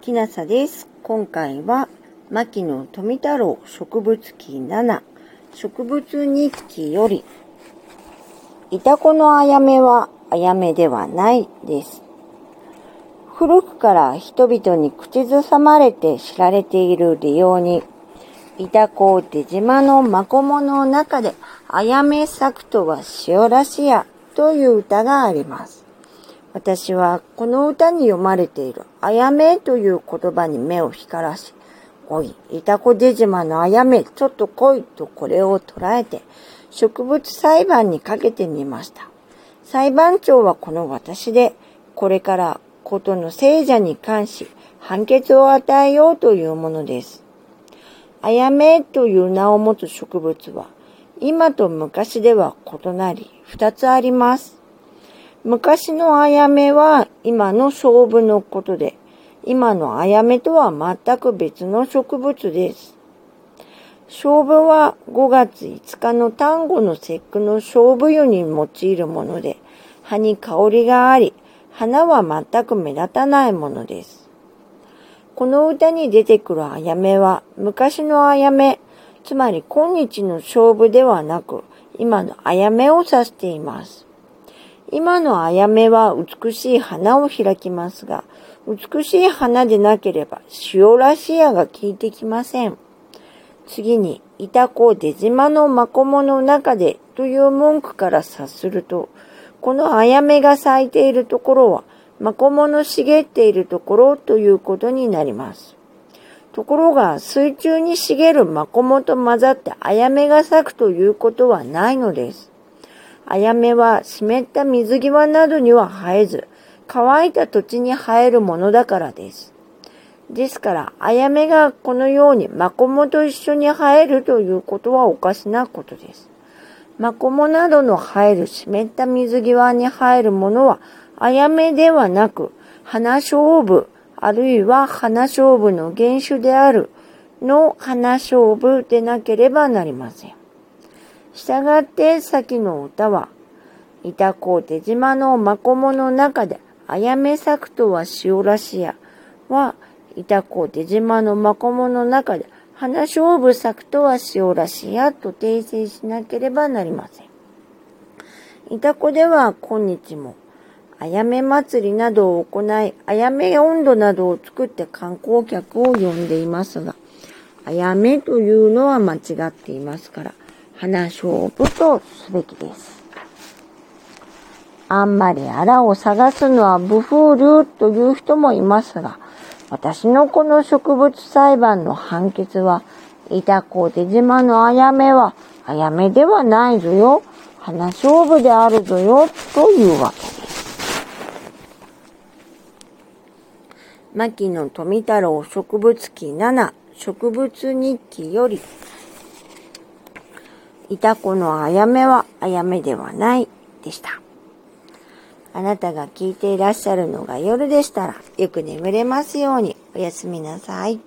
きなさです。今回は、牧野富太郎植物記7植物日記より、イタコのあやめはあやめではないです。古くから人々に口ずさまれて知られている利用に、イタコ出島のマコモの中で、あやめ咲くとは塩らしやという歌があります。私はこの歌に読まれているあやめという言葉に目を光らし、おい、いたこ出島のあやめ、ちょっと来いとこれを捉えて、植物裁判にかけてみました。裁判長はこの私で、これからことの聖者に関し、判決を与えようというものです。あやめという名を持つ植物は、今と昔では異なり、二つあります。昔のあやめは今の勝負のことで、今のあやめとは全く別の植物です。勝負は5月5日の単語の節句の勝負湯に用いるもので、葉に香りがあり、花は全く目立たないものです。この歌に出てくるあやめは昔のあやめ、つまり今日の勝負ではなく、今のあやめを指しています。今のあやめは美しい花を開きますが、美しい花でなければ塩らしやが効いてきません。次に、いたこ出島のまこもの中でという文句から察すると、このあやめが咲いているところは、まこもの茂っているところということになります。ところが、水中に茂るまこもと混ざってあやめが咲くということはないのです。あやめは湿った水際などには生えず、乾いた土地に生えるものだからです。ですから、あやめがこのようにマコモと一緒に生えるということはおかしなことです。マコモなどの生える湿った水際に生えるものは、あやめではなく、花勝負、あるいは花勝負の原種であるの花勝負でなければなりません。したがって先の歌は、いたこ手島のまこもの中で、あやめ咲くとは塩らしやは、いたこ手島のまこもの中で、花勝負咲くとは塩らしやと訂正しなければなりません。いたこでは今日も、あやめ祭りなどを行い、あやめ温度などを作って観光客を呼んでいますが、あやめというのは間違っていますから、花勝負とすべきです。あんまりあらを探すのは不風流という人もいますが、私のこの植物裁判の判決は、板子出島のあやめは、あやめではないぞよ。花勝負であるぞよ、というわけです。牧野富太郎植物記7植物日記よりいた子のあやめはあやめではないでした。あなたが聞いていらっしゃるのが夜でしたらよく眠れますようにおやすみなさい。